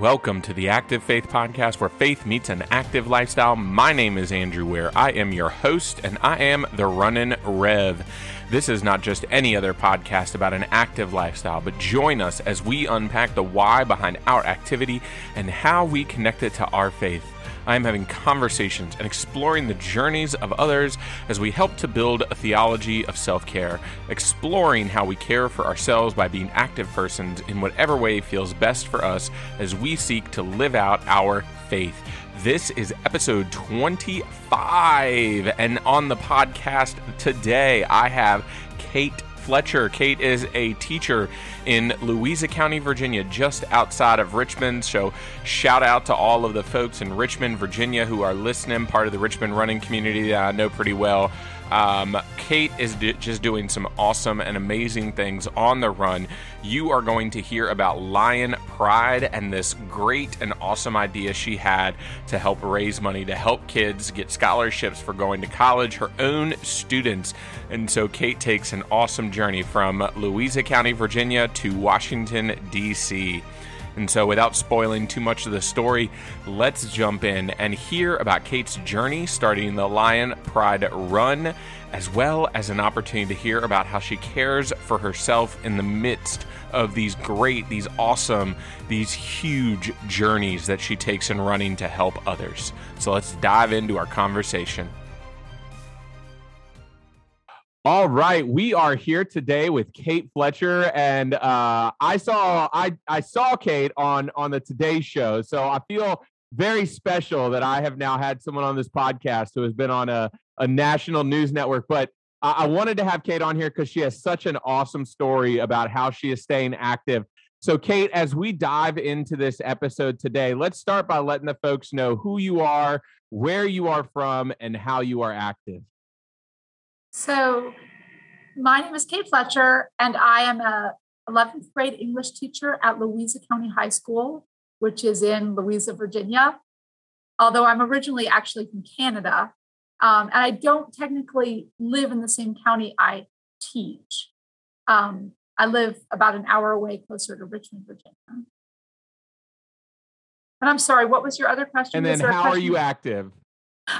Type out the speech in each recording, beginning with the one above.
Welcome to the Active Faith Podcast, where faith meets an active lifestyle. My name is Andrew Ware. I am your host, and I am the Runnin' Rev. This is not just any other podcast about an active lifestyle, but join us as we unpack the why behind our activity and how we connect it to our faith. I am having conversations and exploring the journeys of others as we help to build a theology of self care, exploring how we care for ourselves by being active persons in whatever way feels best for us as we seek to live out our faith. This is episode 25. And on the podcast today, I have Kate Fletcher. Kate is a teacher in Louisa County, Virginia, just outside of Richmond. So, shout out to all of the folks in Richmond, Virginia, who are listening, part of the Richmond running community that I know pretty well. Um, Kate is d- just doing some awesome and amazing things on the run. You are going to hear about Lion Pride and this great and awesome idea she had to help raise money to help kids get scholarships for going to college, her own students. And so Kate takes an awesome journey from Louisa County, Virginia to Washington, D.C. And so, without spoiling too much of the story, let's jump in and hear about Kate's journey starting the Lion Pride Run, as well as an opportunity to hear about how she cares for herself in the midst of these great, these awesome, these huge journeys that she takes in running to help others. So, let's dive into our conversation. All right, we are here today with Kate Fletcher, and uh, I saw I I saw Kate on on the Today Show, so I feel very special that I have now had someone on this podcast who has been on a a national news network. But I, I wanted to have Kate on here because she has such an awesome story about how she is staying active. So, Kate, as we dive into this episode today, let's start by letting the folks know who you are, where you are from, and how you are active. So, my name is Kate Fletcher, and I am a 11th grade English teacher at Louisa County High School, which is in Louisa, Virginia. Although I'm originally actually from Canada, um, and I don't technically live in the same county I teach. Um, I live about an hour away, closer to Richmond, Virginia. And I'm sorry, what was your other question? And then, how are you active?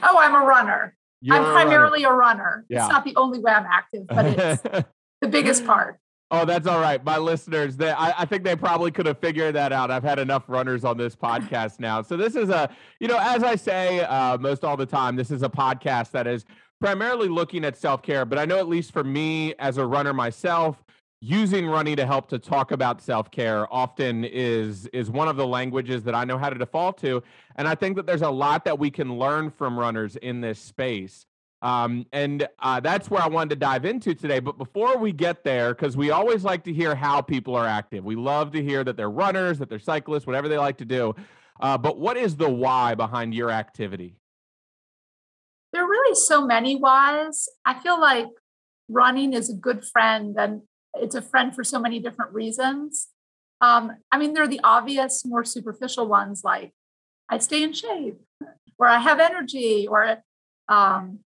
Oh, I'm a runner. You're I'm primarily a runner. a runner. Yeah. It's not the only way I'm active, but it's the biggest part. Oh, that's all right. My listeners, they, I, I, think they probably could have figured that out. I've had enough runners on this podcast now. So this is a, you know, as I say uh, most all the time, this is a podcast that is primarily looking at self care. But I know at least for me as a runner myself, using running to help to talk about self-care often is is one of the languages that I know how to default to. And I think that there's a lot that we can learn from runners in this space. Um, and uh, that's where I wanted to dive into today. But before we get there because we always like to hear how people are active. We love to hear that they're runners that they're cyclists whatever they like to do. Uh, but what is the why behind your activity? There are really so many whys. I feel like running is a good friend and it's a friend for so many different reasons. Um, I mean, there are the obvious, more superficial ones like I stay in shape, or I have energy, or um,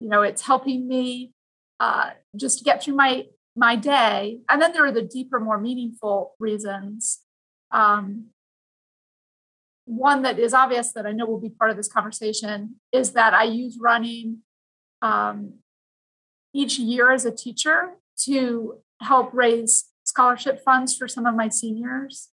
you know, it's helping me uh, just get through my my day. And then there are the deeper, more meaningful reasons. Um, one that is obvious that I know will be part of this conversation is that I use running um, each year as a teacher to help raise scholarship funds for some of my seniors.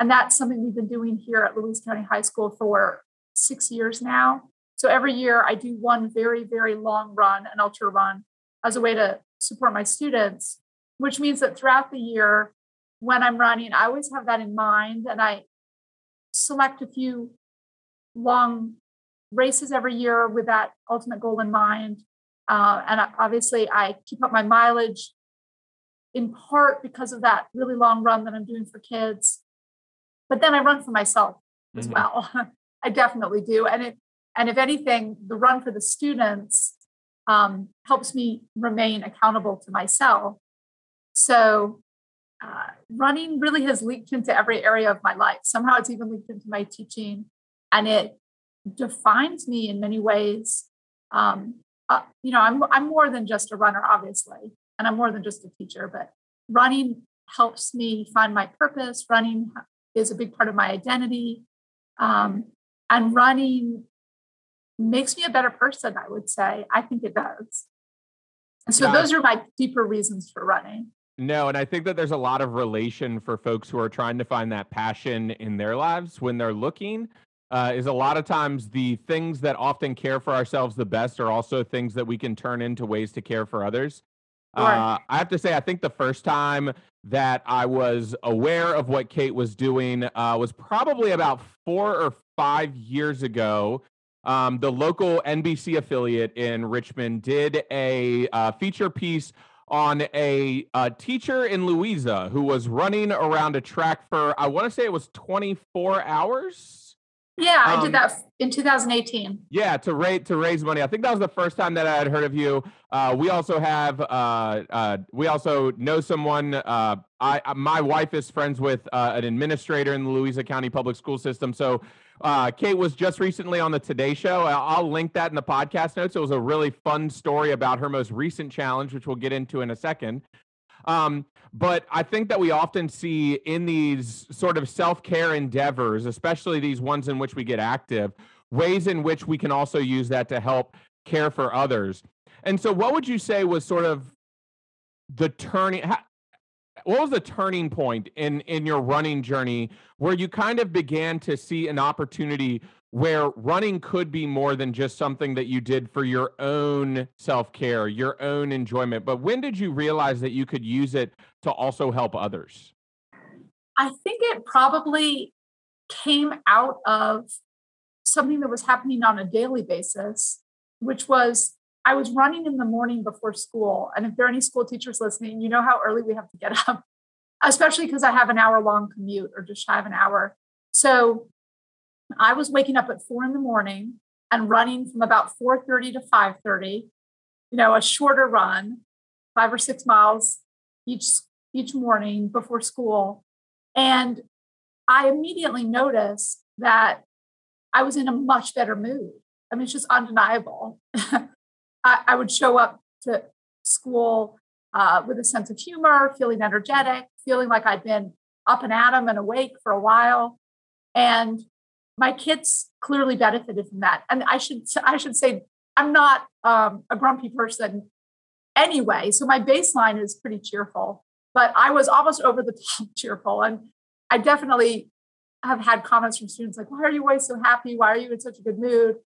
And that's something we've been doing here at Louisa County High School for six years now. So every year I do one very, very long run, an ultra run, as a way to support my students, which means that throughout the year, when I'm running, I always have that in mind and I select a few long races every year with that ultimate goal in mind. Uh, and obviously, I keep up my mileage in part because of that really long run that I'm doing for kids. But then I run for myself as mm-hmm. well. I definitely do. And it and if anything, the run for the students um, helps me remain accountable to myself. So uh, running really has leaked into every area of my life. Somehow it's even leaked into my teaching, and it defines me in many ways. Um, uh, you know, I'm I'm more than just a runner, obviously, and I'm more than just a teacher, but running helps me find my purpose. Running is a big part of my identity. Um, and running makes me a better person, I would say. I think it does. And so those are my deeper reasons for running. No, and I think that there's a lot of relation for folks who are trying to find that passion in their lives when they're looking. Uh, is a lot of times the things that often care for ourselves the best are also things that we can turn into ways to care for others. Uh, I have to say, I think the first time that I was aware of what Kate was doing uh, was probably about four or five years ago. Um, the local NBC affiliate in Richmond did a uh, feature piece on a, a, teacher in Louisa who was running around a track for, I want to say it was 24 hours. Yeah, I did um, that in 2018. Yeah, to raise to raise money. I think that was the first time that I had heard of you. Uh, we also have uh, uh, we also know someone. Uh, I uh, my wife is friends with uh, an administrator in the Louisa County Public School System. So Kate was just recently on the Today Show. I'll link that in the podcast notes. It was a really fun story about her most recent challenge, which we'll get into in a second. Um, but I think that we often see in these sort of self care endeavors, especially these ones in which we get active, ways in which we can also use that to help care for others. And so, what would you say was sort of the turning? What was the turning point in in your running journey where you kind of began to see an opportunity where running could be more than just something that you did for your own self care, your own enjoyment. But when did you realize that you could use it to also help others? I think it probably came out of something that was happening on a daily basis, which was I was running in the morning before school. And if there are any school teachers listening, you know how early we have to get up, especially because I have an hour long commute or just shy of an hour. So I was waking up at four in the morning and running from about 4:30 to 5:30, you know, a shorter run, five or six miles each each morning before school. And I immediately noticed that I was in a much better mood. I mean, it's just undeniable. I, I, would show up to school uh, with a sense of humor, feeling energetic, feeling like I'd been up and at 'em and awake for a while. And my kids clearly benefited from that. And I should I should say I'm not um, a grumpy person anyway, so my baseline is pretty cheerful. But I was almost over the top cheerful, and I definitely have had comments from students like, "Why are you always so happy? Why are you in such a good mood?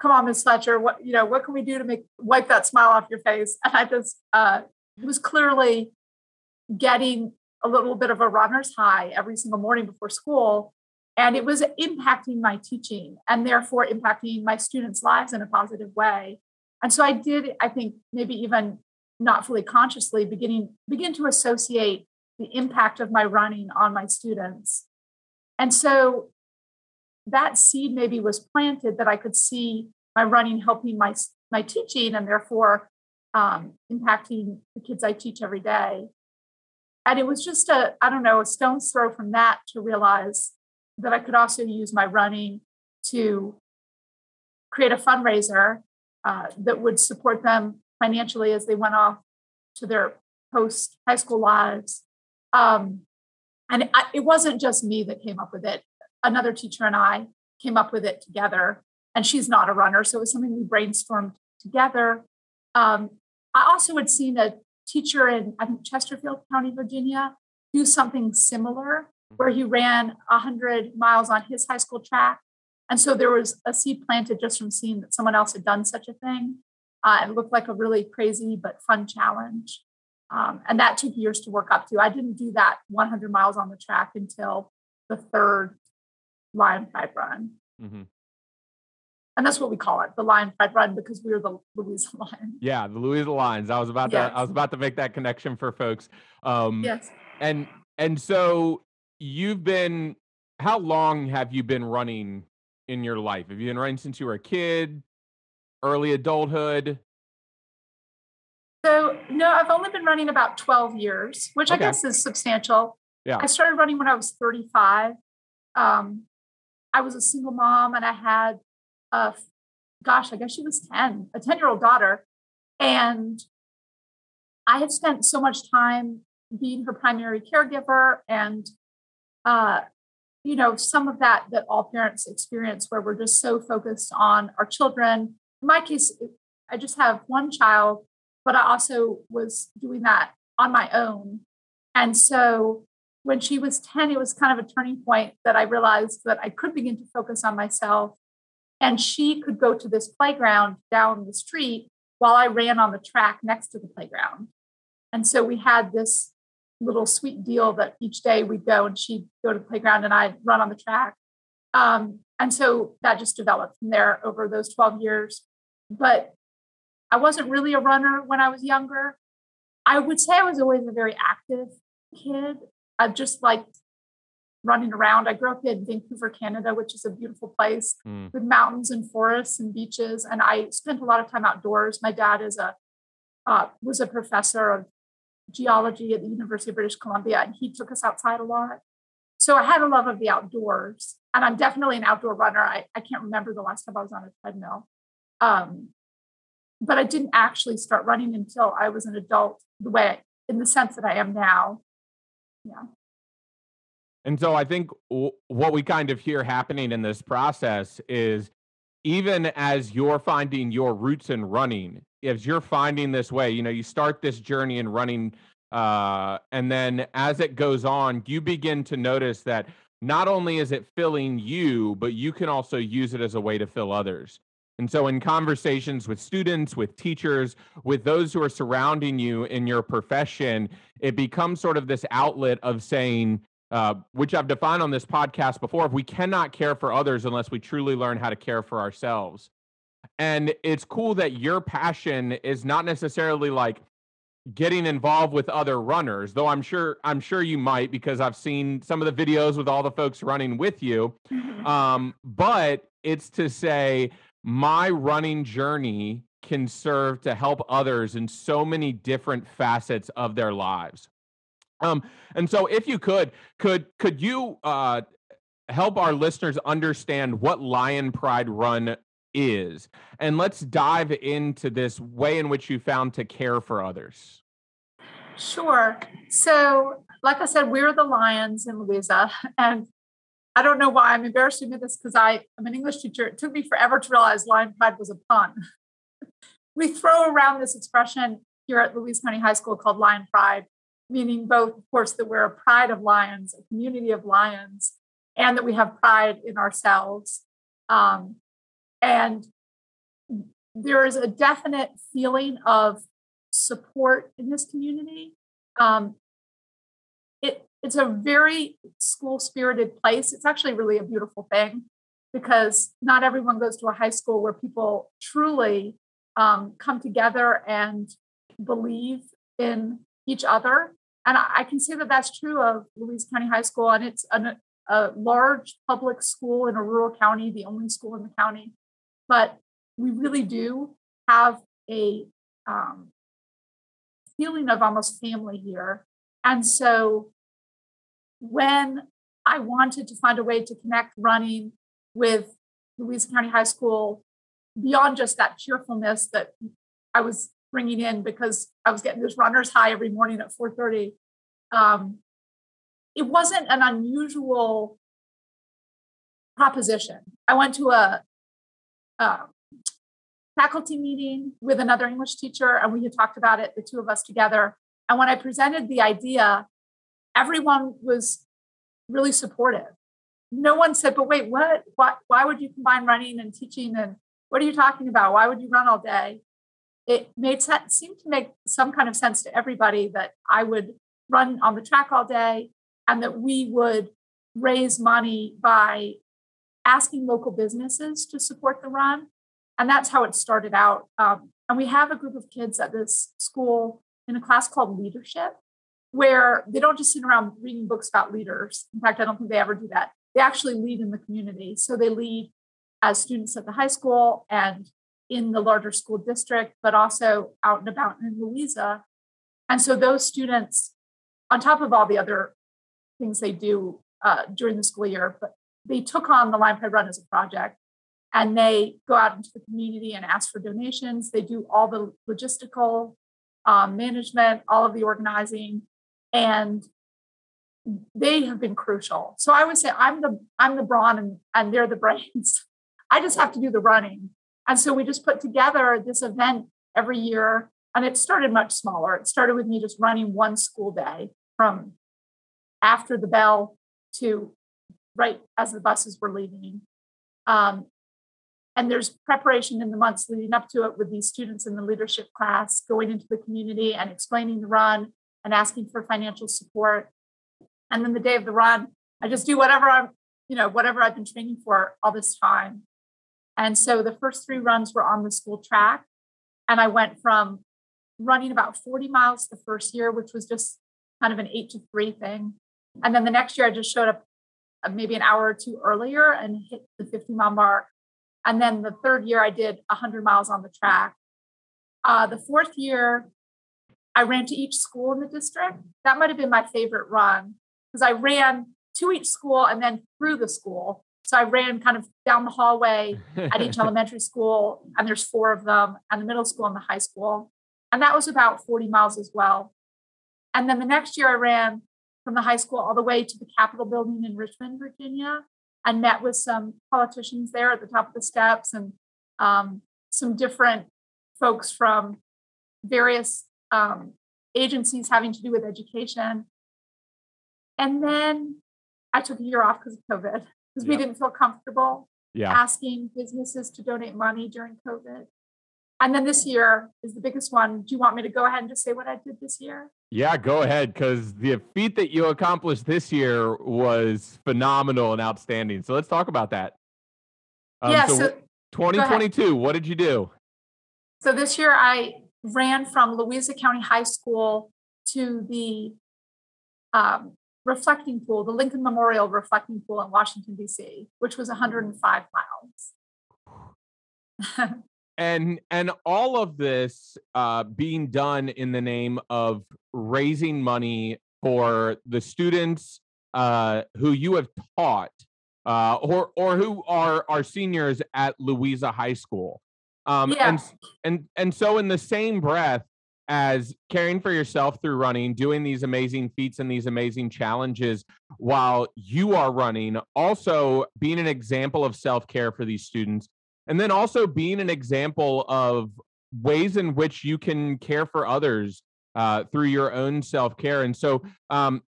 Come on, Miss Fletcher. What you know? What can we do to make wipe that smile off your face?" And I just uh, was clearly getting a little bit of a runner's high every single morning before school and it was impacting my teaching and therefore impacting my students' lives in a positive way. And so I did, I think, maybe even not fully consciously beginning begin to associate the impact of my running on my students. And so that seed maybe was planted that I could see my running helping my my teaching and therefore um, impacting the kids I teach every day. And it was just a, I don't know, a stone's throw from that to realize that I could also use my running to create a fundraiser uh, that would support them financially as they went off to their post high school lives. Um, and I, it wasn't just me that came up with it. Another teacher and I came up with it together. And she's not a runner, so it was something we brainstormed together. Um, I also had seen a teacher in I think Chesterfield County, Virginia, do something similar where he ran 100 miles on his high school track. And so there was a seed planted just from seeing that someone else had done such a thing. Uh, it looked like a really crazy but fun challenge. Um, and that took years to work up to. I didn't do that 100 miles on the track until the third Lion Pride run. Mm-hmm. And that's what we call it, the Lion Pride run, because we are the Louisa Lions. Yeah, the Louisa Lions. I was about yes. to I was about to make that connection for folks. Um, yes. And and so you've been how long have you been running in your life? Have you been running since you were a kid, early adulthood? So, no, I've only been running about 12 years, which okay. I guess is substantial. Yeah. I started running when I was 35. Um, I was a single mom and I had a, gosh, I guess she was 10, a 10 year old daughter. And I had spent so much time being her primary caregiver and uh, you know, some of that that all parents experience where we're just so focused on our children. In my case, I just have one child, but I also was doing that on my own. And so when she was 10, it was kind of a turning point that I realized that I could begin to focus on myself. And she could go to this playground down the street while I ran on the track next to the playground. And so we had this little sweet deal that each day we'd go and she'd go to the playground and I'd run on the track. Um, and so that just developed from there over those 12 years. But I wasn't really a runner when I was younger. I would say I was always a very active kid. I just liked running around. I grew up in Vancouver, Canada, which is a beautiful place mm. with mountains and forests and beaches. And I spent a lot of time outdoors. My dad is a uh, was a professor of geology at the University of British Columbia, and he took us outside a lot. So I had a love of the outdoors, and I'm definitely an outdoor runner. I, I can't remember the last time I was on a treadmill. Um, but I didn't actually start running until I was an adult, the way in the sense that I am now. Yeah. And so I think w- what we kind of hear happening in this process is even as you're finding your roots in running, as you're finding this way, you know, you start this journey in running, uh, and then as it goes on, you begin to notice that not only is it filling you, but you can also use it as a way to fill others. And so, in conversations with students, with teachers, with those who are surrounding you in your profession, it becomes sort of this outlet of saying, uh, which I've defined on this podcast before, if we cannot care for others unless we truly learn how to care for ourselves. And it's cool that your passion is not necessarily like getting involved with other runners, though I'm sure I'm sure you might because I've seen some of the videos with all the folks running with you. Mm-hmm. Um, but it's to say, my running journey can serve to help others in so many different facets of their lives. Um, and so if you could, could could you uh, help our listeners understand what Lion Pride Run is? And let's dive into this way in which you found to care for others. Sure. So, like I said, we're the Lions in Louisa, and I don't know why I'm embarrassed to admit this because I am an English teacher. It took me forever to realize lion pride was a pun. we throw around this expression here at Louisa County High School called lion pride, meaning both, of course, that we're a pride of lions, a community of lions, and that we have pride in ourselves. Um, and there is a definite feeling of support in this community. Um, it it's a very school spirited place. It's actually really a beautiful thing because not everyone goes to a high school where people truly um, come together and believe in each other. And I, I, can say that that's true of Louisa County High School, and it's an, a large public school in a rural county, the only school in the county. But we really do have a um, feeling of almost family here. And so when I wanted to find a way to connect running with Louisa County High School beyond just that cheerfulness that I was bringing in because I was getting this runner's high every morning at 4:30. Um, it wasn't an unusual proposition. I went to a, a faculty meeting with another English teacher, and we had talked about it, the two of us together. And when I presented the idea, everyone was really supportive. No one said, but wait, what? Why, why would you combine running and teaching? And what are you talking about? Why would you run all day? It made sense, seemed to make some kind of sense to everybody that I would run on the track all day and that we would raise money by asking local businesses to support the run. And that's how it started out. Um, and we have a group of kids at this school in a class called leadership where they don't just sit around reading books about leaders. In fact, I don't think they ever do that. They actually lead in the community. So they lead as students at the high school and in the larger school district, but also out and about in Louisa. And so those students, on top of all the other things they do uh, during the school year, but they took on the Pride Run as a project and they go out into the community and ask for donations. They do all the logistical um, management, all of the organizing, and they have been crucial. So I would say I'm the I'm the brawn and, and they're the brains. I just have to do the running. And so we just put together this event every year. And it started much smaller. It started with me just running one school day from after the bell to right as the buses were leaving. Um, and there's preparation in the months leading up to it with these students in the leadership class going into the community and explaining the run and asking for financial support. And then the day of the run, I just do whatever I'm, you know, whatever I've been training for all this time. And so the first three runs were on the school track. And I went from running about 40 miles the first year, which was just kind of an eight to three thing. And then the next year, I just showed up maybe an hour or two earlier and hit the 50 mile mark. And then the third year, I did 100 miles on the track. Uh, the fourth year, I ran to each school in the district. That might have been my favorite run because I ran to each school and then through the school. So I ran kind of down the hallway at each elementary school, and there's four of them, and the middle school and the high school. And that was about 40 miles as well. And then the next year, I ran from the high school all the way to the Capitol building in Richmond, Virginia, and met with some politicians there at the top of the steps and um, some different folks from various um, agencies having to do with education. And then I took a year off because of COVID because we didn't feel comfortable yeah. asking businesses to donate money during COVID. And then this year is the biggest one. Do you want me to go ahead and just say what I did this year? Yeah, go ahead because the feat that you accomplished this year was phenomenal and outstanding. So let's talk about that. Um, yeah, so, so 2022, what did you do? So this year I ran from Louisa County High School to the um, reflecting pool, the Lincoln Memorial reflecting pool in Washington, D.C., which was 105 miles. and and all of this uh, being done in the name of raising money for the students uh, who you have taught uh, or or who are are seniors at Louisa High School. Um, yeah. and and and so in the same breath, as caring for yourself through running, doing these amazing feats and these amazing challenges while you are running, also being an example of self care for these students, and then also being an example of ways in which you can care for others uh, through your own self care. And so, um,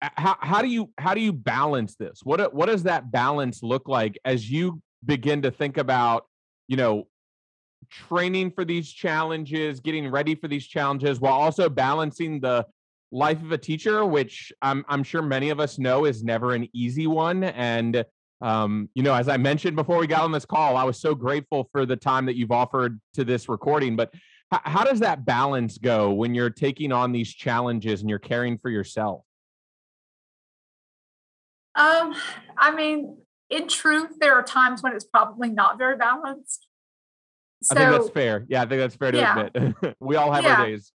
how how do you how do you balance this? What what does that balance look like as you begin to think about you know training for these challenges, getting ready for these challenges, while also balancing the life of a teacher, which I'm, I'm sure many of us know is never an easy one. And, um, you know, as I mentioned before we got on this call, I was so grateful for the time that you've offered to this recording. But h- how does that balance go when you're taking on these challenges and you're caring for yourself? Um, I mean, in truth, there are times when it's probably not very balanced. So, I think that's fair. Yeah, I think that's fair to yeah. admit. we all have yeah. our days.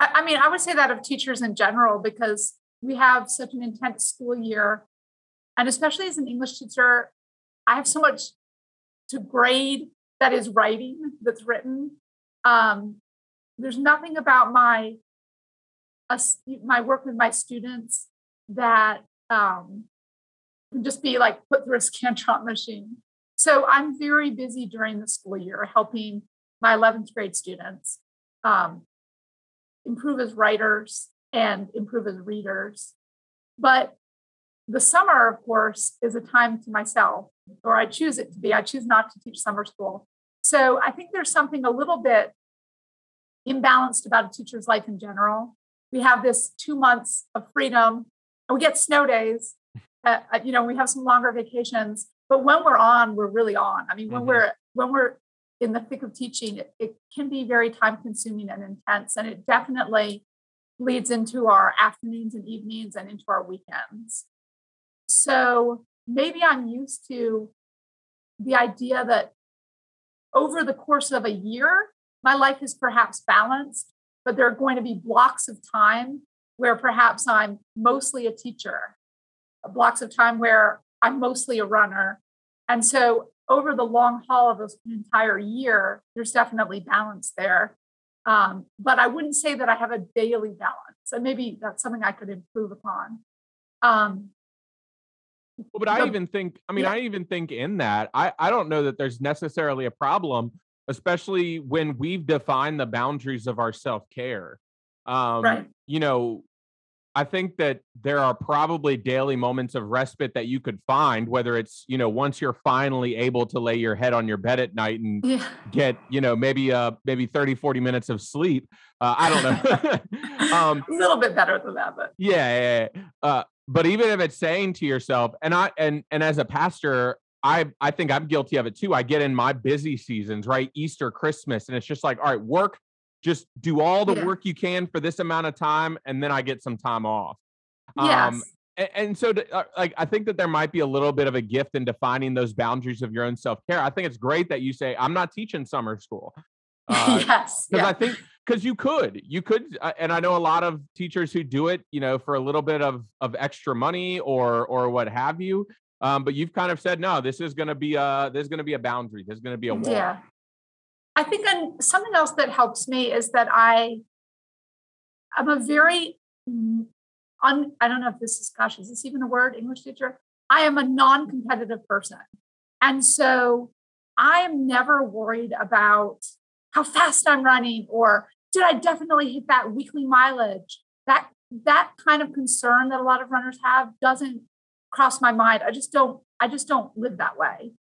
I mean, I would say that of teachers in general because we have such an intense school year. And especially as an English teacher, I have so much to grade that is writing that's written. Um, there's nothing about my uh, my work with my students that um, can just be like put through a Scantron machine. So I'm very busy during the school year helping my 11th grade students um, improve as writers and improve as readers. But the summer, of course, is a time to myself, or I choose it to be. I choose not to teach summer school. So I think there's something a little bit imbalanced about a teacher's life in general. We have this two months of freedom, and we get snow days. Uh, you know, we have some longer vacations, but when we're on we're really on i mean when mm-hmm. we're when we're in the thick of teaching it, it can be very time consuming and intense and it definitely bleeds into our afternoons and evenings and into our weekends so maybe i'm used to the idea that over the course of a year my life is perhaps balanced but there are going to be blocks of time where perhaps i'm mostly a teacher blocks of time where I'm mostly a runner. And so over the long haul of an entire year, there's definitely balance there. Um, but I wouldn't say that I have a daily balance. And maybe that's something I could improve upon. Um, well, but I even think, I mean, yeah. I even think in that, I, I don't know that there's necessarily a problem, especially when we've defined the boundaries of our self care. Um, right. You know, I think that there are probably daily moments of respite that you could find, whether it's, you know, once you're finally able to lay your head on your bed at night and yeah. get, you know, maybe uh maybe 30, 40 minutes of sleep. Uh, I don't know. um, a little bit better than that, but yeah. yeah, yeah. Uh, but even if it's saying to yourself, and I and and as a pastor, I I think I'm guilty of it too. I get in my busy seasons, right? Easter, Christmas, and it's just like, all right, work, just do all the yeah. work you can for this amount of time, and then I get some time off. Um, yes. Um, and, and so, to, uh, like, I think that there might be a little bit of a gift in defining those boundaries of your own self care. I think it's great that you say, "I'm not teaching summer school." Uh, yes, because yeah. I think because you could you could uh, and i know a lot of teachers who do it you know for a little bit of of extra money or or what have you um, but you've kind of said no this is going to be a there's going to be a boundary there's going to be a wall yeah i think and something else that helps me is that i i'm a very un, i don't know if this is gosh is this even a word english teacher i am a non-competitive person and so i'm never worried about how fast I'm running or did I definitely hit that weekly mileage? That that kind of concern that a lot of runners have doesn't cross my mind. I just don't. I just don't live that way.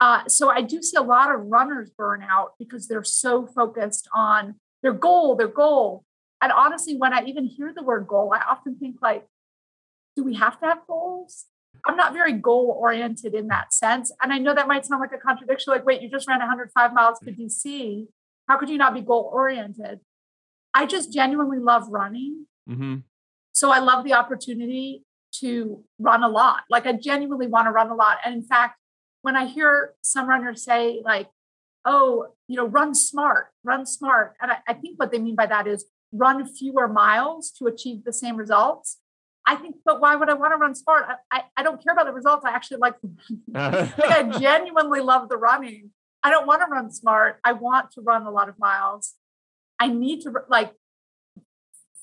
Uh, so I do see a lot of runners burn out because they're so focused on their goal, their goal. And honestly, when I even hear the word goal, I often think like, do we have to have goals? I'm not very goal oriented in that sense. And I know that might sound like a contradiction. Like, wait, you just ran 105 miles to DC. How could you not be goal oriented? I just genuinely love running. Mm-hmm. So I love the opportunity to run a lot. Like I genuinely want to run a lot. And in fact, when I hear some runners say, like, oh, you know, run smart, run smart. And I, I think what they mean by that is run fewer miles to achieve the same results. I think, but why would I want to run smart? I, I, I don't care about the results. I actually like, like I genuinely love the running. I don't want to run smart. I want to run a lot of miles. I need to like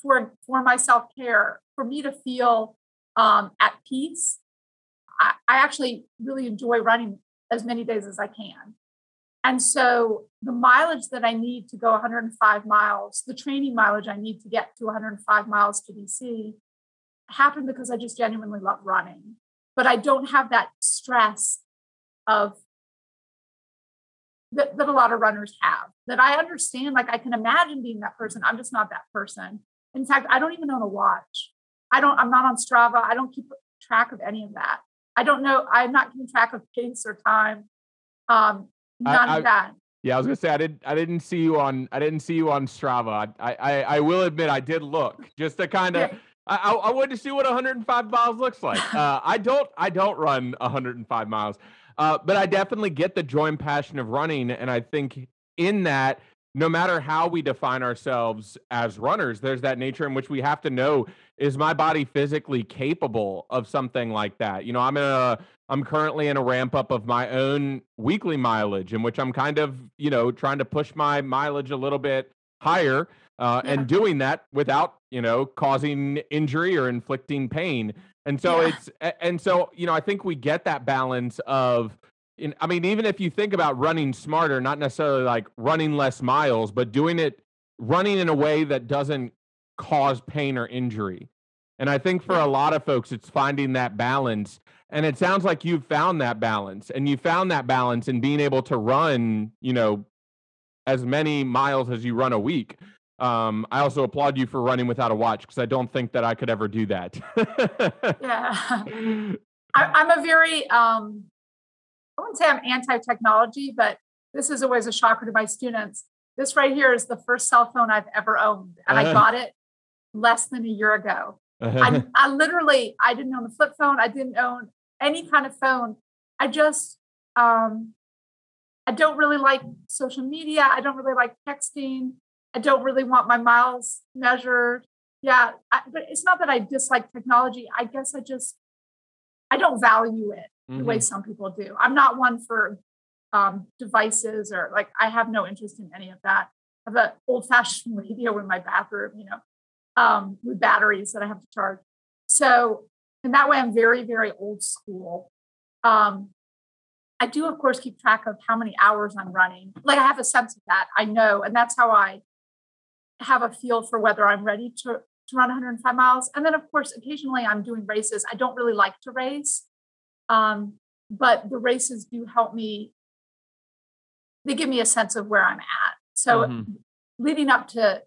for for my self care, for me to feel um, at peace. I, I actually really enjoy running as many days as I can. And so the mileage that I need to go 105 miles, the training mileage I need to get to 105 miles to DC, happened because I just genuinely love running. But I don't have that stress of that, that a lot of runners have that I understand. Like I can imagine being that person. I'm just not that person. In fact, I don't even own a watch. I don't, I'm not on Strava. I don't keep track of any of that. I don't know. I'm not keeping track of pace or time. Um, none I, of that. Yeah, I was gonna say I didn't I didn't see you on I didn't see you on Strava. I I, I will admit I did look just to kind of yeah. I, I wanted to see what 105 miles looks like. Uh, I don't I don't run 105 miles. Uh, but I definitely get the joy and passion of running. And I think in that, no matter how we define ourselves as runners, there's that nature in which we have to know is my body physically capable of something like that? You know, I'm in a I'm currently in a ramp up of my own weekly mileage in which I'm kind of, you know, trying to push my mileage a little bit higher uh, yeah. and doing that without, you know, causing injury or inflicting pain. And so yeah. it's and so you know I think we get that balance of in, I mean even if you think about running smarter, not necessarily like running less miles, but doing it running in a way that doesn't cause pain or injury. And I think for a lot of folks it's finding that balance and it sounds like you've found that balance and you found that balance in being able to run, you know, as many miles as you run a week. Um, I also applaud you for running without a watch because I don't think that I could ever do that. yeah, I, am a very um, I wouldn't say I'm anti-technology, but this is always a shocker to my students. This right here is the first cell phone I've ever owned, and uh-huh. I got it less than a year ago. Uh-huh. I, I literally I didn't own a flip phone. I didn't own any kind of phone. I just um, I don't really like social media. I don't really like texting. I don't really want my miles measured. Yeah, I, but it's not that I dislike technology. I guess I just I don't value it mm-hmm. the way some people do. I'm not one for um, devices or like I have no interest in any of that. I have an old fashioned radio in my bathroom, you know, um, with batteries that I have to charge. So and that way I'm very, very old school. Um, I do, of course, keep track of how many hours I'm running. Like I have a sense of that. I know, and that's how I have a feel for whether I'm ready to to run 105 miles. And then, of course, occasionally I'm doing races. I don't really like to race, um, but the races do help me. They give me a sense of where I'm at. So, mm-hmm. leading up to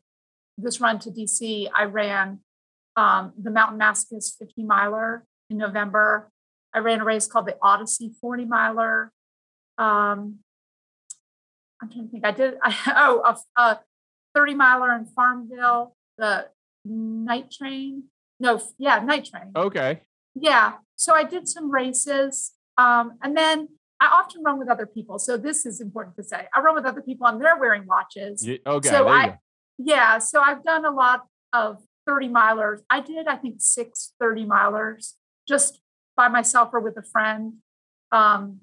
this run to DC, I ran um, the Mountain Masochist 50 miler in November. I ran a race called the Odyssey 40 miler. Um, I'm trying to think. I did. I, oh, a, a 30 miler in Farmville. The night train. No, yeah, night train. Okay. Yeah. So I did some races. Um, and then I often run with other people. So this is important to say. I run with other people and they're wearing watches. Yeah, okay. So I, yeah. So I've done a lot of 30 milers. I did, I think, six 30 milers just by myself or with a friend. Um,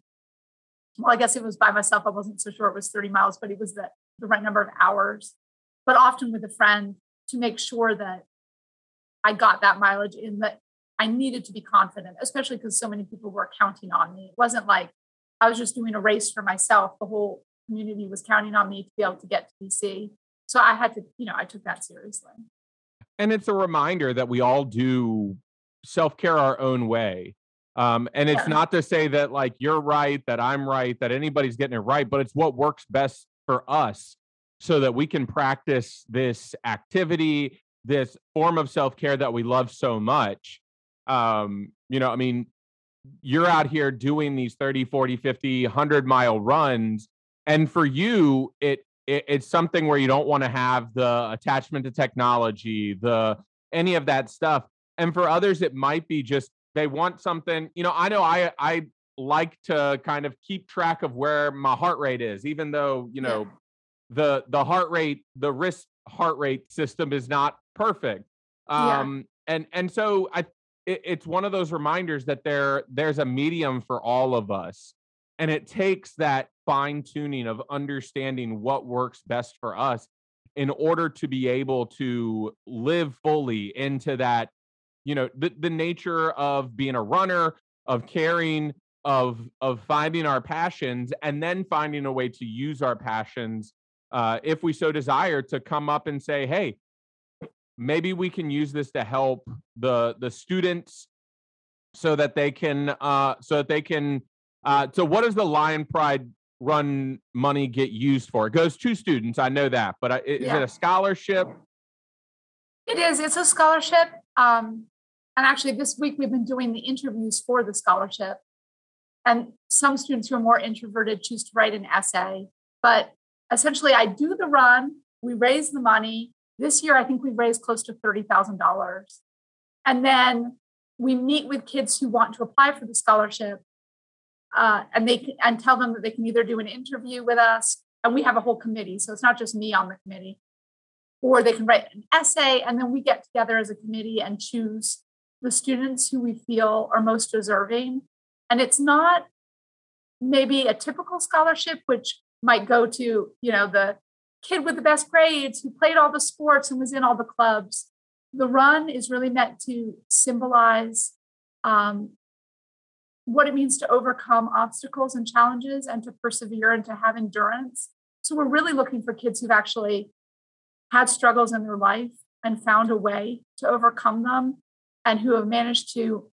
well, I guess it was by myself. I wasn't so sure it was 30 miles, but it was the, the right number of hours. But often with a friend to make sure that I got that mileage in that I needed to be confident, especially because so many people were counting on me. It wasn't like I was just doing a race for myself. The whole community was counting on me to be able to get to DC. So I had to, you know, I took that seriously. And it's a reminder that we all do self care our own way. Um, and it's yeah. not to say that like you're right, that I'm right, that anybody's getting it right, but it's what works best for us so that we can practice this activity, this form of self care that we love so much. Um, you know, I mean, you're out here doing these 30, 40, 50, 100 mile runs. And for you, it, it it's something where you don't want to have the attachment to technology, the any of that stuff. And for others, it might be just they want something. You know, I know I I like to kind of keep track of where my heart rate is, even though you know the the heart rate the wrist heart rate system is not perfect um yeah. and and so i it, it's one of those reminders that there there's a medium for all of us and it takes that fine tuning of understanding what works best for us in order to be able to live fully into that you know the, the nature of being a runner of caring of of finding our passions and then finding a way to use our passions uh, if we so desire, to come up and say, hey, maybe we can use this to help the the students so that they can uh, so that they can uh, so what does the lion pride run money get used for it goes to students i know that but uh, is yeah. it a scholarship it is it's a scholarship um, and actually this week we've been doing the interviews for the scholarship and some students who are more introverted choose to write an essay but essentially I do the run, we raise the money. This year, I think we raised close to $30,000. And then we meet with kids who want to apply for the scholarship uh, and they can, and tell them that they can either do an interview with us and we have a whole committee so it's not just me on the committee or they can write an essay and then we get together as a committee and choose the students who we feel are most deserving and it's not maybe a typical scholarship which might go to, you know, the kid with the best grades who played all the sports and was in all the clubs. The run is really meant to symbolize um, what it means to overcome obstacles and challenges and to persevere and to have endurance. So we're really looking for kids who've actually had struggles in their life and found a way to overcome them and who have managed to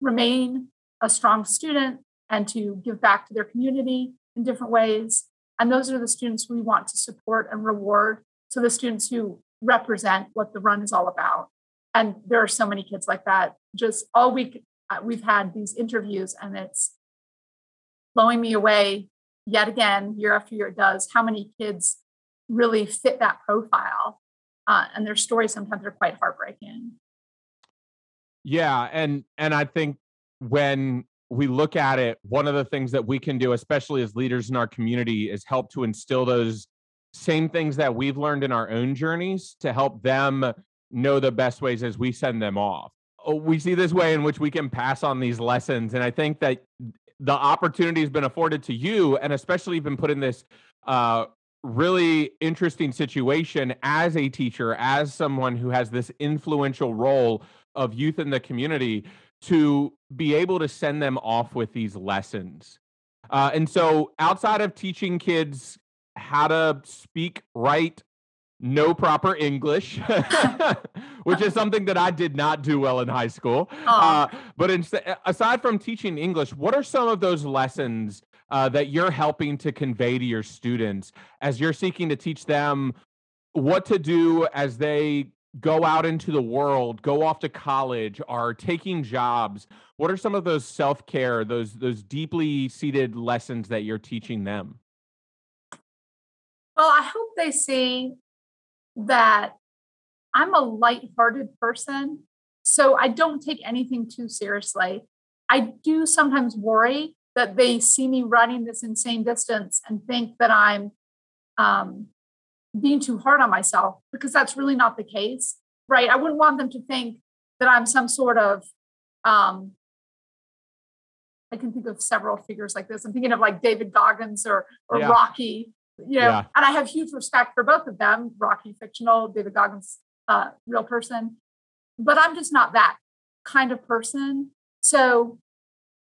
remain a strong student and to give back to their community in different ways and those are the students we want to support and reward. So the students who represent what the run is all about. And there are so many kids like that. Just all week, uh, we've had these interviews, and it's blowing me away yet again, year after year, it does, how many kids really fit that profile. Uh, and their stories sometimes are quite heartbreaking. Yeah. And, and I think when we look at it, one of the things that we can do, especially as leaders in our community, is help to instill those same things that we've learned in our own journeys to help them know the best ways as we send them off. Oh, we see this way in which we can pass on these lessons. And I think that the opportunity has been afforded to you, and especially been put in this uh, really interesting situation as a teacher, as someone who has this influential role of youth in the community to be able to send them off with these lessons. Uh, and so, outside of teaching kids how to speak, write, no proper English, which is something that I did not do well in high school. Uh, but instead, aside from teaching English, what are some of those lessons uh, that you're helping to convey to your students as you're seeking to teach them what to do as they go out into the world, go off to college, are taking jobs? What are some of those self care, those those deeply seated lessons that you're teaching them? Well, I hope they see that I'm a light-hearted person, so I don't take anything too seriously. I do sometimes worry that they see me running this insane distance and think that I'm um, being too hard on myself because that's really not the case, right? I wouldn't want them to think that I'm some sort of um, I can think of several figures like this. I'm thinking of like David Goggins or or yeah. Rocky, you know, yeah. and I have huge respect for both of them. Rocky fictional, David Goggins uh, real person, but I'm just not that kind of person. So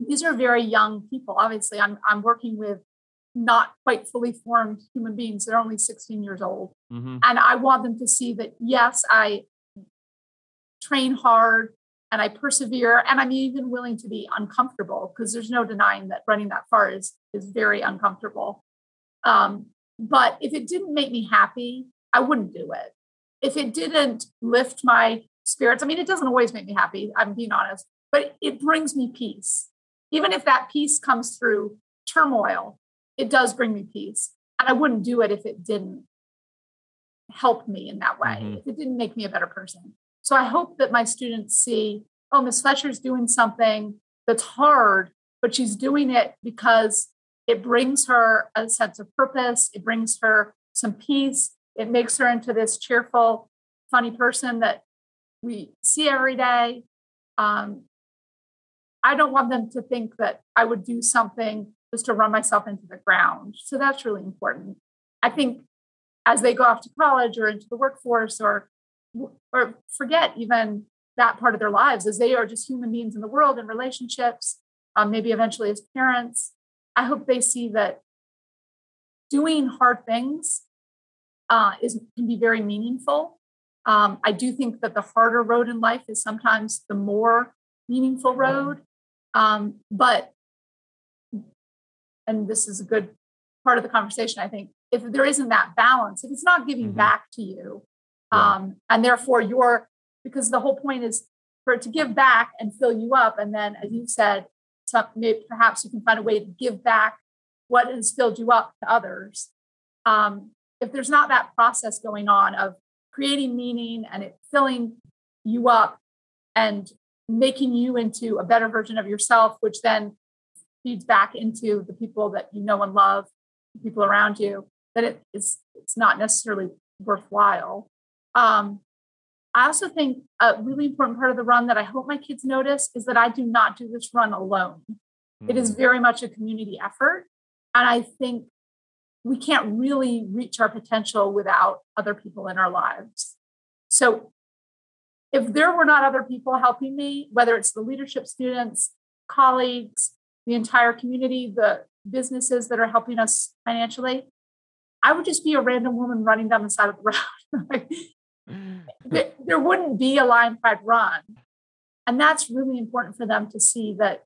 these are very young people. Obviously, I'm I'm working with not quite fully formed human beings. They're only 16 years old, mm-hmm. and I want them to see that yes, I train hard and I persevere, and I'm even willing to be uncomfortable because there's no denying that running that far is is very uncomfortable. Um, but if it didn't make me happy, I wouldn't do it. If it didn't lift my spirits, I mean, it doesn't always make me happy. I'm being honest, but it brings me peace. Even if that peace comes through turmoil, it does bring me peace. And I wouldn't do it if it didn't help me in that way, mm-hmm. if it didn't make me a better person. So I hope that my students see, oh, Miss Fletcher's doing something that's hard, but she's doing it because it brings her a sense of purpose. It brings her some peace. It makes her into this cheerful, funny person that we see every day. Um, I don't want them to think that I would do something just to run myself into the ground. So that's really important. I think as they go off to college or into the workforce or or forget even that part of their lives as they are just human beings in the world and relationships, um, maybe eventually as parents, I hope they see that doing hard things uh, is can be very meaningful. Um, I do think that the harder road in life is sometimes the more meaningful road. Um, but, and this is a good part of the conversation, I think, if there isn't that balance, if it's not giving mm-hmm. back to you, yeah. um, and therefore you're, because the whole point is for it to give back and fill you up. And then, as you said, some, maybe perhaps you can find a way to give back what has filled you up to others. Um, if there's not that process going on of creating meaning and it filling you up and making you into a better version of yourself, which then feeds back into the people that you know and love, people around you, that it is it's not necessarily worthwhile. Um, I also think a really important part of the run that I hope my kids notice is that I do not do this run alone. Mm-hmm. It is mm. very much a community effort. And I think we can't really reach our potential without other people in our lives. So if there were not other people helping me, whether it's the leadership students, colleagues, the entire community, the businesses that are helping us financially, I would just be a random woman running down the side of the road. Mm. there, there wouldn't be a Lion Pride run. And that's really important for them to see that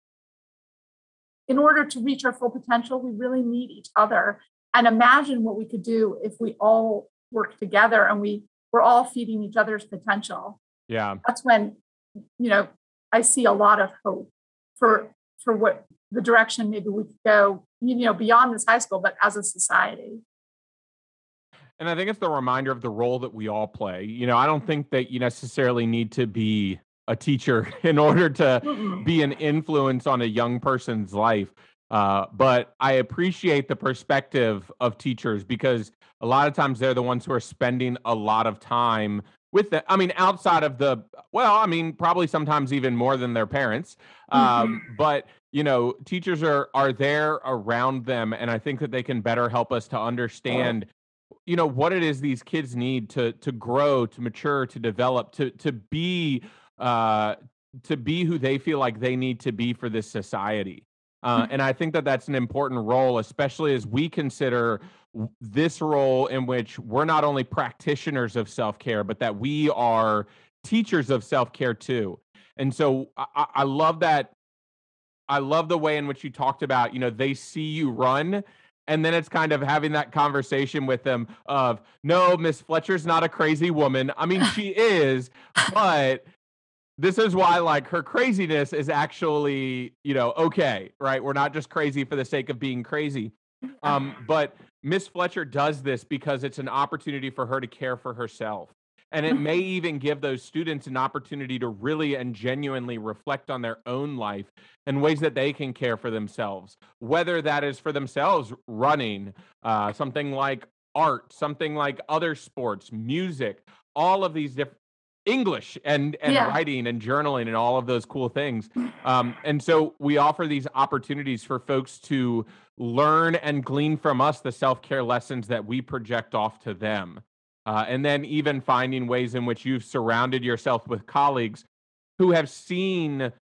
in order to reach our full potential, we really need each other. And imagine what we could do if we all work together and we we're all feeding each other's potential. Yeah. That's when, you know, I see a lot of hope for for what the direction maybe we could go, you know, beyond this high school, but as a society. And I think it's the reminder of the role that we all play. You know, I don't think that you necessarily need to be a teacher in order to Mm-mm. be an influence on a young person's life. Uh, but I appreciate the perspective of teachers because a lot of times they're the ones who are spending a lot of time with the i mean outside of the well i mean probably sometimes even more than their parents um, mm-hmm. but you know teachers are are there around them and i think that they can better help us to understand you know what it is these kids need to to grow to mature to develop to to be uh to be who they feel like they need to be for this society. Uh, and I think that that's an important role, especially as we consider this role in which we're not only practitioners of self care, but that we are teachers of self care too. And so I, I love that. I love the way in which you talked about, you know, they see you run and then it's kind of having that conversation with them of no miss fletcher's not a crazy woman i mean she is but this is why like her craziness is actually you know okay right? We're not just crazy for the sake of being crazy. Um but miss fletcher does this because it's an opportunity for her to care for herself. And it may even give those students an opportunity to really and genuinely reflect on their own life and ways that they can care for themselves. Whether that is for themselves running uh, something like art something like other sports music all of these different English and and yeah. writing and journaling and all of those cool things. Um, and so we offer these opportunities for folks to learn and glean from us the self care lessons that we project off to them. Uh, and then even finding ways in which you've surrounded yourself with colleagues who have seen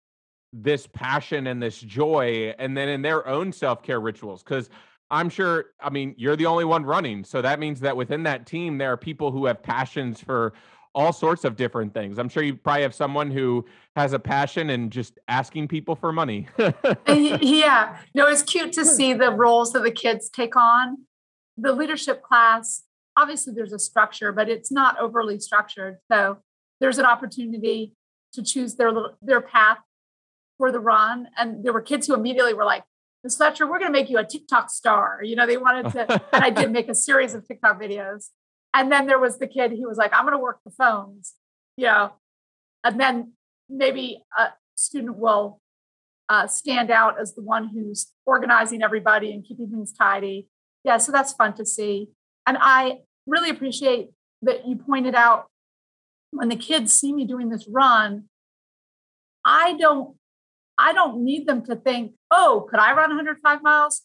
this passion and this joy, and then in their own self care rituals. Because I'm sure, I mean, you're the only one running. So that means that within that team, there are people who have passions for all sorts of different things. I'm sure you probably have someone who has a passion in just asking people for money. Uh, yeah. No, it's cute to see the roles that the kids take on. The leadership class, obviously there's a structure, but it's not overly structured. So there's an opportunity to choose their little, their path for the run. And there were kids who immediately were like, Miss Fletcher, we're going to make you a TikTok star. You know, they wanted to, and I did make a series of TikTok videos. And then there was the kid who was like, I'm going to work the phones, you know, and then maybe a student will uh, stand out as the one who's organizing everybody and keeping things tidy. Yeah, so that's fun to see. And I really appreciate that you pointed out when the kids see me doing this run, I don't I don't need them to think, oh, could I run 105 miles?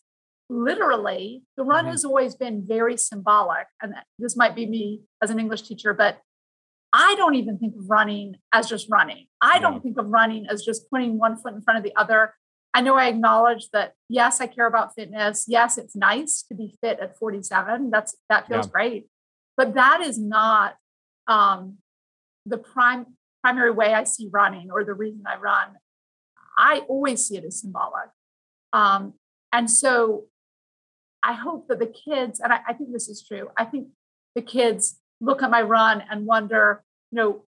Literally, the run mm-hmm. has always been very symbolic. And this might be me as an English teacher, but I don't even think of running as just running. I don't think of running as just putting one foot in front of the other. I know I acknowledge that yes, I care about fitness. Yes, it's nice to be fit at 47. That's that feels yeah. great. But that is not um, the prime primary way I see running or the reason I run. I always see it as symbolic. Um, and so I hope that the kids, and I, I think this is true, I think the kids look at my run and wonder, you know,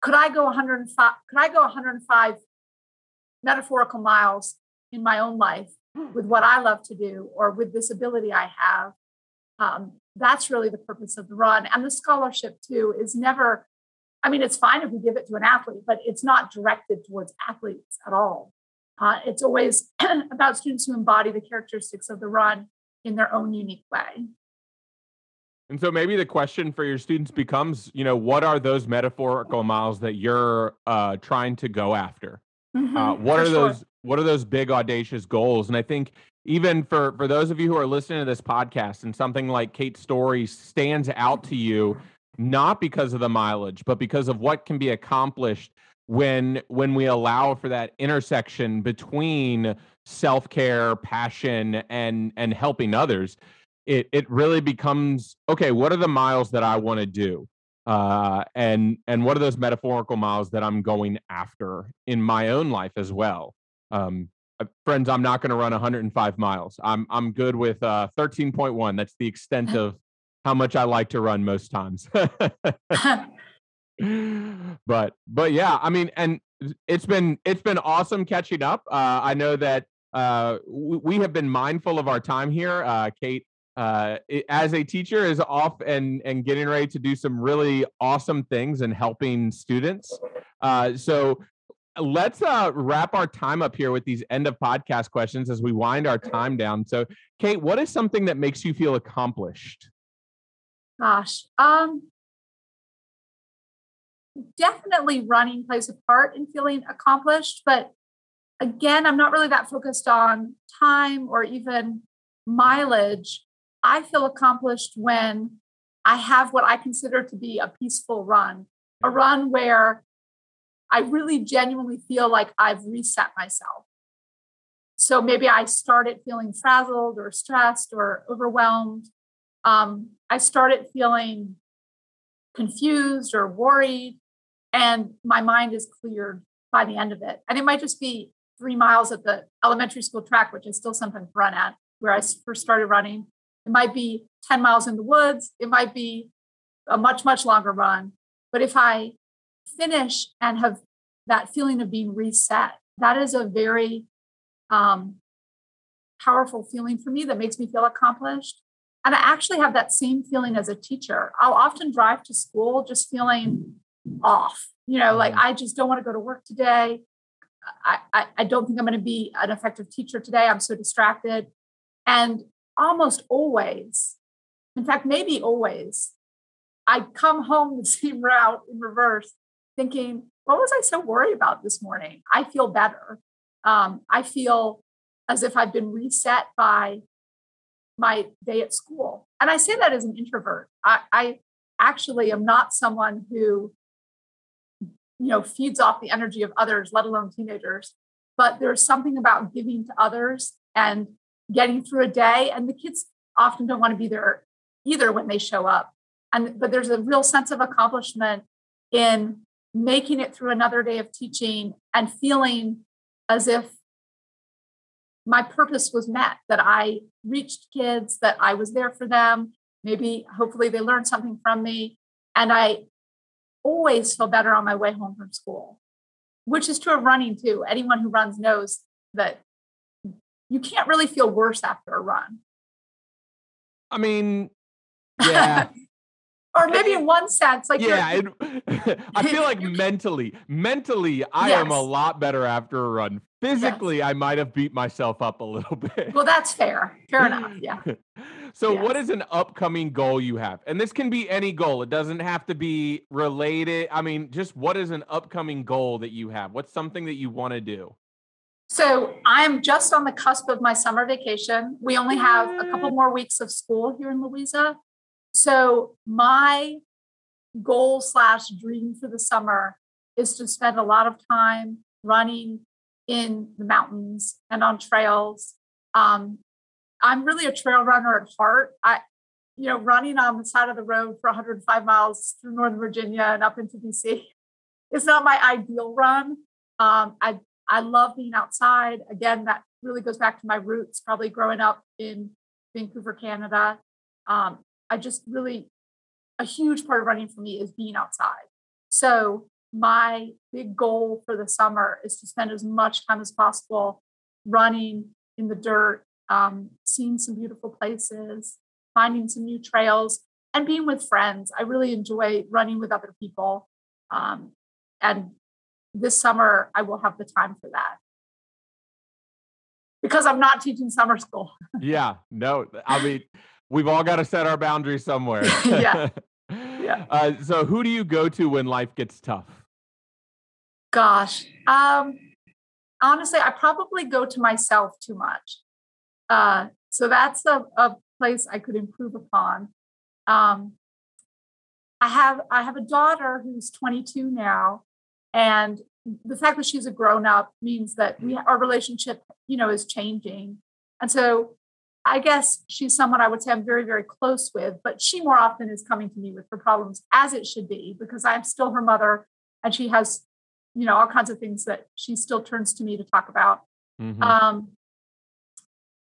could I go 105, could I go 105 metaphorical miles in my own life with what I love to do or with this ability I have? Um, that's really the purpose of the run. And the scholarship, too, is never, I mean, it's fine if we give it to an athlete, but it's not directed towards athletes at all. Uh, it's always about students who embody the characteristics of the run in their own unique way. And so maybe the question for your students becomes, you know, what are those metaphorical miles that you're uh, trying to go after? Mm-hmm, uh, what are sure. those what are those big audacious goals? And I think even for for those of you who are listening to this podcast and something like Kate's story stands out to you, not because of the mileage, but because of what can be accomplished when when we allow for that intersection between self-care passion and and helping others it it really becomes okay what are the miles that i want to do? Uh and and what are those metaphorical miles that i'm going after in my own life as well? Um uh, friends i'm not going to run 105 miles. I'm i'm good with uh 13.1 that's the extent of how much i like to run most times. But but yeah i mean and it's been it's been awesome catching up. Uh i know that uh we, we have been mindful of our time here uh kate. Uh as a teacher is off and and getting ready to do some really awesome things and helping students. Uh so let's uh wrap our time up here with these end of podcast questions as we wind our time down. So kate what is something that makes you feel accomplished? Gosh um definitely running plays a part in feeling accomplished, but again, I'm not really that focused on time or even mileage. I feel accomplished when I have what I consider to be a peaceful run, a run where I really genuinely feel like I've reset myself. So maybe I started feeling frazzled or stressed or overwhelmed. Um, I started feeling confused or worried, and my mind is cleared by the end of it. And it might just be three miles at the elementary school track, which I still sometimes run at, where I first started running. It might be 10 miles in the woods. It might be a much, much longer run. But if I finish and have that feeling of being reset, that is a very um, powerful feeling for me that makes me feel accomplished. And I actually have that same feeling as a teacher. I'll often drive to school just feeling off, you know, like mm-hmm. I just don't want to go to work today. I, I, don't think I'm going to be an effective teacher today. I'm so distracted. And almost always, in fact, maybe always, I come home the same route in reverse, thinking, what was I so worried about this morning? I feel better. Um, I feel as if I've been reset by my day at school. And I say that as an introvert. I, I actually am not someone who you know feeds off the energy of others let alone teenagers. But there's something about giving to others and getting through a day and the kids often don't want to be there either when they show up. And but there's a real sense of accomplishment in making it through another day of teaching and feeling as if my purpose was met that i reached kids that i was there for them. Maybe hopefully they learned something from me and i always feel better on my way home from school, which is true of running too. Anyone who runs knows that you can't really feel worse after a run. I mean, yeah. Or maybe in one sense, like yeah, it, I feel like mentally, mentally, I yes. am a lot better after a run. Physically, yes. I might have beat myself up a little bit. Well, that's fair. Fair enough. Yeah. So, yes. what is an upcoming goal you have? And this can be any goal, it doesn't have to be related. I mean, just what is an upcoming goal that you have? What's something that you want to do? So, I'm just on the cusp of my summer vacation. We only have a couple more weeks of school here in Louisa. So, my goal slash dream for the summer is to spend a lot of time running in the mountains and on trails um, I'm really a trail runner at heart. I, you know, running on the side of the road for 105 miles through Northern Virginia and up into DC is not my ideal run. Um, I I love being outside. Again, that really goes back to my roots, probably growing up in Vancouver, Canada. Um, I just really a huge part of running for me is being outside. So my big goal for the summer is to spend as much time as possible running in the dirt um, seeing some beautiful places, finding some new trails, and being with friends. I really enjoy running with other people. Um, and this summer, I will have the time for that because I'm not teaching summer school. yeah, no, I mean, we've all got to set our boundaries somewhere. yeah. Yeah. Uh, so, who do you go to when life gets tough? Gosh, um, honestly, I probably go to myself too much. Uh, so that's a, a, place I could improve upon. Um, I have I have a daughter who's 22 now, and the fact that she's a grown up means that we our relationship, you know, is changing. And so I guess she's someone I would say I'm very, very close with, but she more often is coming to me with her problems as it should be, because I'm still her mother and she has, you know, all kinds of things that she still turns to me to talk about. Mm-hmm. Um,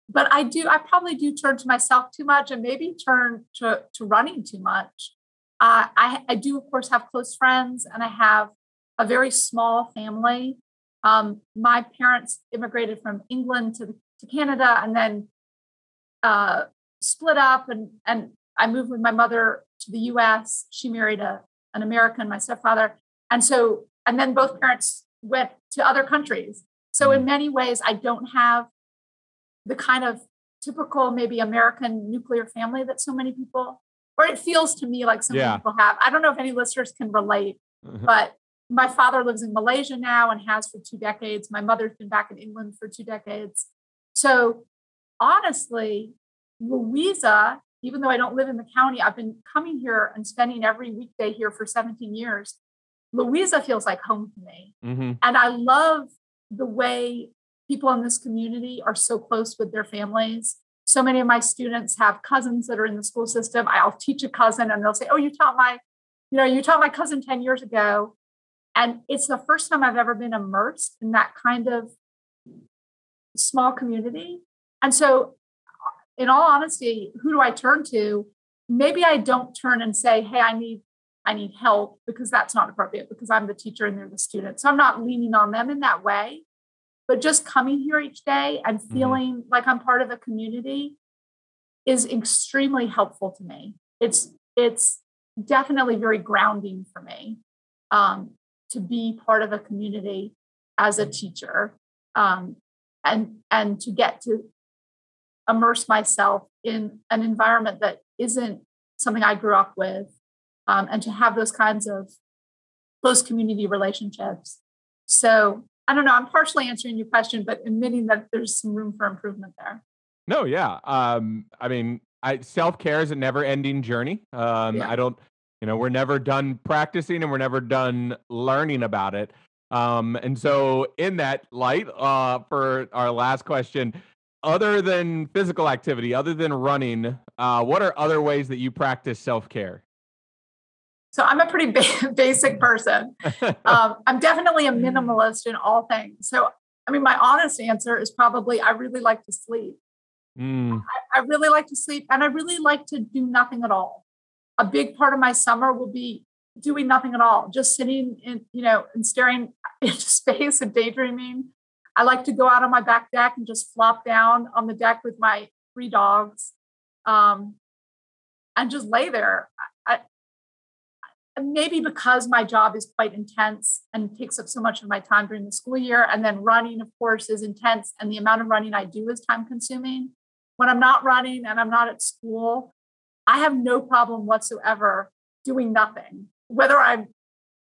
but I do, I probably do turn to myself too much and maybe turn to, to running too much. Uh, I, I do, of course, have close friends and I have a very small family. Um, my parents immigrated from England to, to Canada and then uh, split up, and, and I moved with my mother to the US. She married a, an American, my stepfather. And so, and then both parents went to other countries. So, in mm. many ways, I don't have the kind of typical maybe American nuclear family that so many people, or it feels to me like some yeah. people have. I don't know if any listeners can relate, mm-hmm. but my father lives in Malaysia now and has for two decades. My mother's been back in England for two decades. So honestly, Louisa, even though I don't live in the county, I've been coming here and spending every weekday here for 17 years. Louisa feels like home to me. Mm-hmm. And I love the way people in this community are so close with their families. So many of my students have cousins that are in the school system. I'll teach a cousin and they'll say, Oh, you taught my, you know, you taught my cousin 10 years ago. And it's the first time I've ever been immersed in that kind of small community. And so, in all honesty, who do I turn to? Maybe I don't turn and say, Hey, I need I need help because that's not appropriate because I'm the teacher and they're the student. So I'm not leaning on them in that way. But just coming here each day and mm-hmm. feeling mm-hmm. like I'm part of a community is extremely helpful to me. It's it's definitely very grounding for me um, to be part of a community as a teacher um, and and to get to immerse myself in an environment that isn't something I grew up with um, and to have those kinds of close community relationships. So I don't know. I'm partially answering your question, but admitting that there's some room for improvement there. No, yeah. Um, I mean, I self care is a never ending journey. Um, yeah. I don't, you know, we're never done practicing and we're never done learning about it. Um, and so, in that light, uh, for our last question, other than physical activity, other than running, uh, what are other ways that you practice self care? So I'm a pretty ba- basic person. Um, I'm definitely a minimalist in all things. So, I mean, my honest answer is probably I really like to sleep. Mm. I, I really like to sleep and I really like to do nothing at all. A big part of my summer will be doing nothing at all, just sitting in, you know, and staring into space and daydreaming. I like to go out on my back deck and just flop down on the deck with my three dogs um, and just lay there. Maybe because my job is quite intense and takes up so much of my time during the school year and then running of course is intense and the amount of running i do is time consuming. When i'm not running and i'm not at school i have no problem whatsoever doing nothing. Whether i'm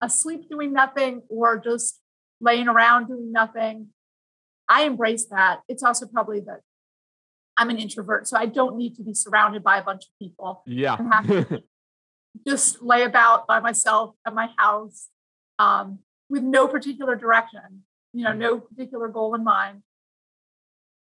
asleep doing nothing or just laying around doing nothing i embrace that it's also probably that i'm an introvert so i don't need to be surrounded by a bunch of people yeah just lay about by myself at my house um, with no particular direction, you know, no particular goal in mind.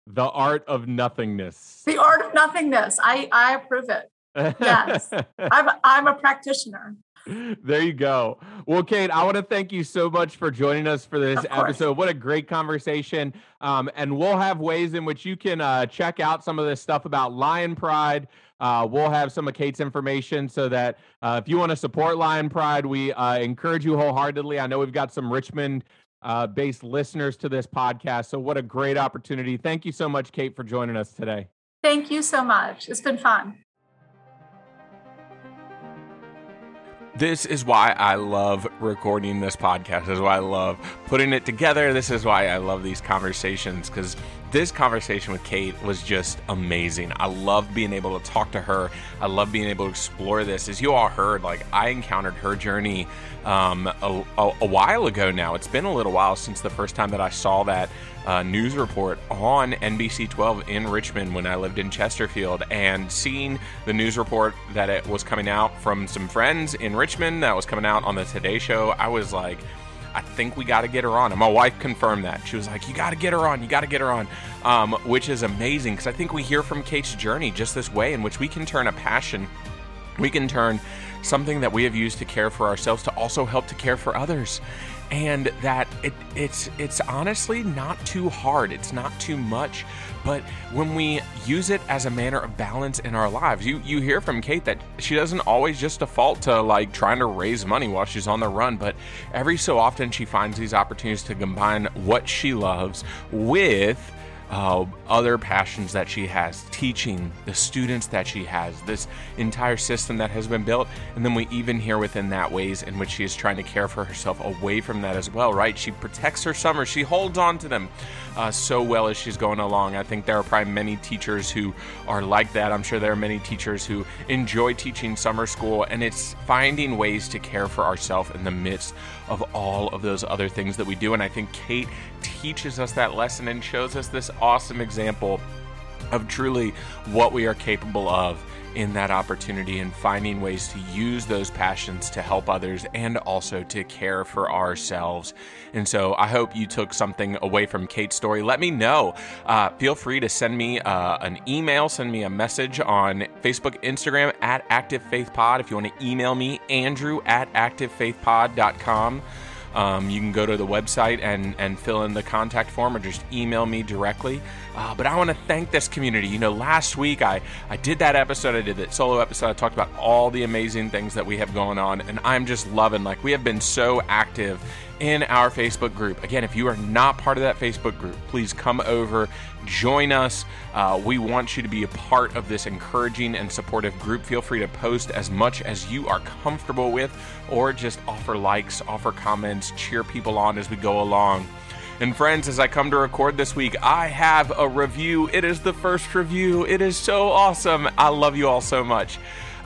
The art of nothingness. The art of nothingness. I, I approve it. Yes. I'm, I'm a practitioner. There you go. Well, Kate, I want to thank you so much for joining us for this episode. What a great conversation. Um, and we'll have ways in which you can uh, check out some of this stuff about Lion Pride. Uh, we'll have some of Kate's information so that uh, if you want to support Lion Pride, we uh, encourage you wholeheartedly. I know we've got some Richmond uh, based listeners to this podcast. So, what a great opportunity. Thank you so much, Kate, for joining us today. Thank you so much. It's been fun. This is why I love recording this podcast. This is why I love putting it together. This is why I love these conversations because this conversation with Kate was just amazing. I love being able to talk to her. I love being able to explore this. As you all heard, like I encountered her journey um, a, a, a, while ago now. It's been a little while since the first time that I saw that uh, news report on NBC 12 in Richmond when I lived in Chesterfield, and seeing the news report that it was coming out from some friends in Richmond that was coming out on the Today Show. I was like, I think we got to get her on. And my wife confirmed that. She was like, You got to get her on. You got to get her on. Um, which is amazing because I think we hear from Kate's journey just this way in which we can turn a passion, we can turn something that we have used to care for ourselves to also help to care for others. And that it, it's it's honestly not too hard. It's not too much. But when we use it as a manner of balance in our lives you you hear from kate that she doesn't always just default to like trying to raise money while she's on the run but every so often she finds these opportunities to combine what she loves with uh, other passions that she has, teaching, the students that she has, this entire system that has been built. And then we even hear within that ways in which she is trying to care for herself away from that as well, right? She protects her summer, she holds on to them uh, so well as she's going along. I think there are probably many teachers who are like that. I'm sure there are many teachers who enjoy teaching summer school, and it's finding ways to care for ourselves in the midst of all of those other things that we do. And I think Kate teaches us that lesson and shows us this awesome example of truly what we are capable of in that opportunity and finding ways to use those passions to help others and also to care for ourselves. And so I hope you took something away from Kate's story. Let me know. Uh, feel free to send me uh, an email, send me a message on Facebook, Instagram at Active Faith Pod. If you want to email me, Andrew at ActiveFaithPod.com. Um, you can go to the website and, and fill in the contact form or just email me directly. Uh, but I want to thank this community. You know, last week I, I did that episode, I did that solo episode. I talked about all the amazing things that we have going on, and I'm just loving, like, we have been so active in our Facebook group. Again, if you are not part of that Facebook group, please come over, join us. Uh, we want you to be a part of this encouraging and supportive group. Feel free to post as much as you are comfortable with, or just offer likes, offer comments, cheer people on as we go along. And friends, as I come to record this week, I have a review. It is the first review. It is so awesome. I love you all so much.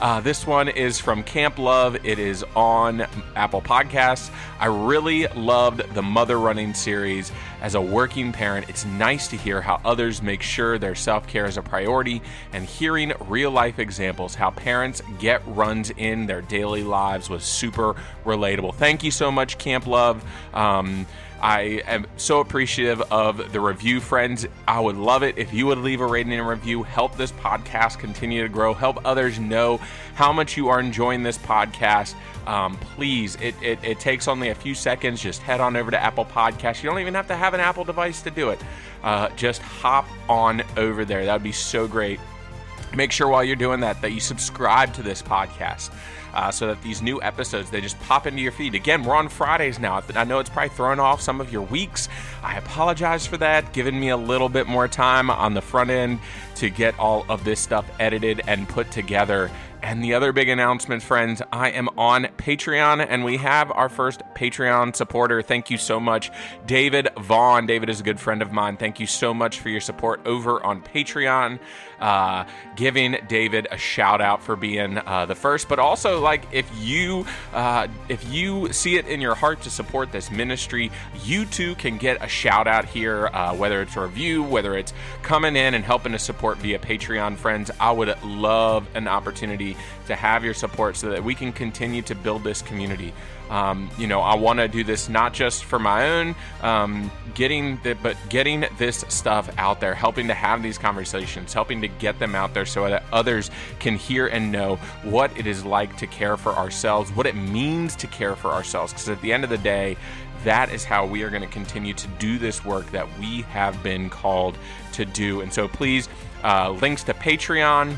Uh, this one is from Camp Love. It is on Apple Podcasts. I really loved the Mother Running series. As a working parent, it's nice to hear how others make sure their self care is a priority and hearing real life examples how parents get runs in their daily lives was super relatable. Thank you so much, Camp Love. Um, I am so appreciative of the review, friends. I would love it if you would leave a rating and review. Help this podcast continue to grow. Help others know how much you are enjoying this podcast. Um, please, it, it, it, takes only a few seconds. Just head on over to Apple Podcasts. You don't even have to have an Apple device to do it. Uh, just hop on over there. That would be so great. Make sure while you're doing that that you subscribe to this podcast uh, so that these new episodes they just pop into your feed. Again, we're on Fridays now. I know it's probably throwing off some of your weeks. I apologize for that. Giving me a little bit more time on the front end to get all of this stuff edited and put together. And the other big announcement, friends, I am on Patreon and we have our first Patreon supporter. Thank you so much, David Vaughn. David is a good friend of mine. Thank you so much for your support over on Patreon. Uh, giving David a shout out for being uh, the first, but also like if you uh, if you see it in your heart to support this ministry, you too can get a shout out here, uh, whether it's a review, whether it's coming in and helping to support via Patreon. Friends, I would love an opportunity to have your support so that we can continue to build this community. Um, you know, I want to do this not just for my own um, getting, the, but getting this stuff out there, helping to have these conversations, helping to get them out there so that others can hear and know what it is like to care for ourselves, what it means to care for ourselves. Because at the end of the day, that is how we are going to continue to do this work that we have been called to do. And so please, uh, links to Patreon,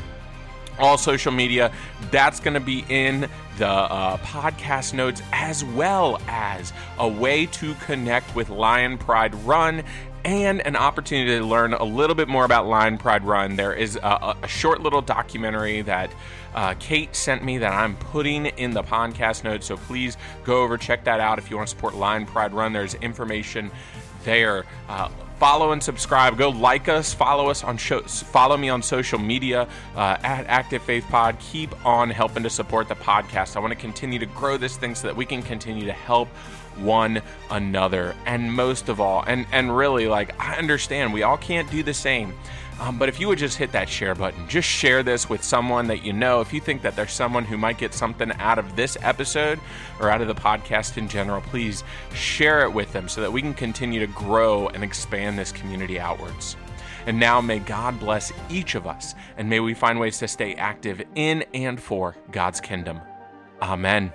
all social media. That's going to be in the uh, podcast notes as well as a way to connect with Lion Pride Run and an opportunity to learn a little bit more about Lion Pride Run. There is a, a short little documentary that uh, Kate sent me that I'm putting in the podcast notes. So please go over, check that out if you want to support Lion Pride Run. There's information there. Uh, follow and subscribe. Go like us, follow us on show, follow me on social media uh, at Active Faith Pod. Keep on helping to support the podcast. I want to continue to grow this thing so that we can continue to help one another. And most of all, and and really, like I understand we all can't do the same. Um, but if you would just hit that share button, just share this with someone that you know. If you think that there's someone who might get something out of this episode or out of the podcast in general, please share it with them so that we can continue to grow and expand this community outwards. And now may God bless each of us, and may we find ways to stay active in and for God's kingdom. Amen.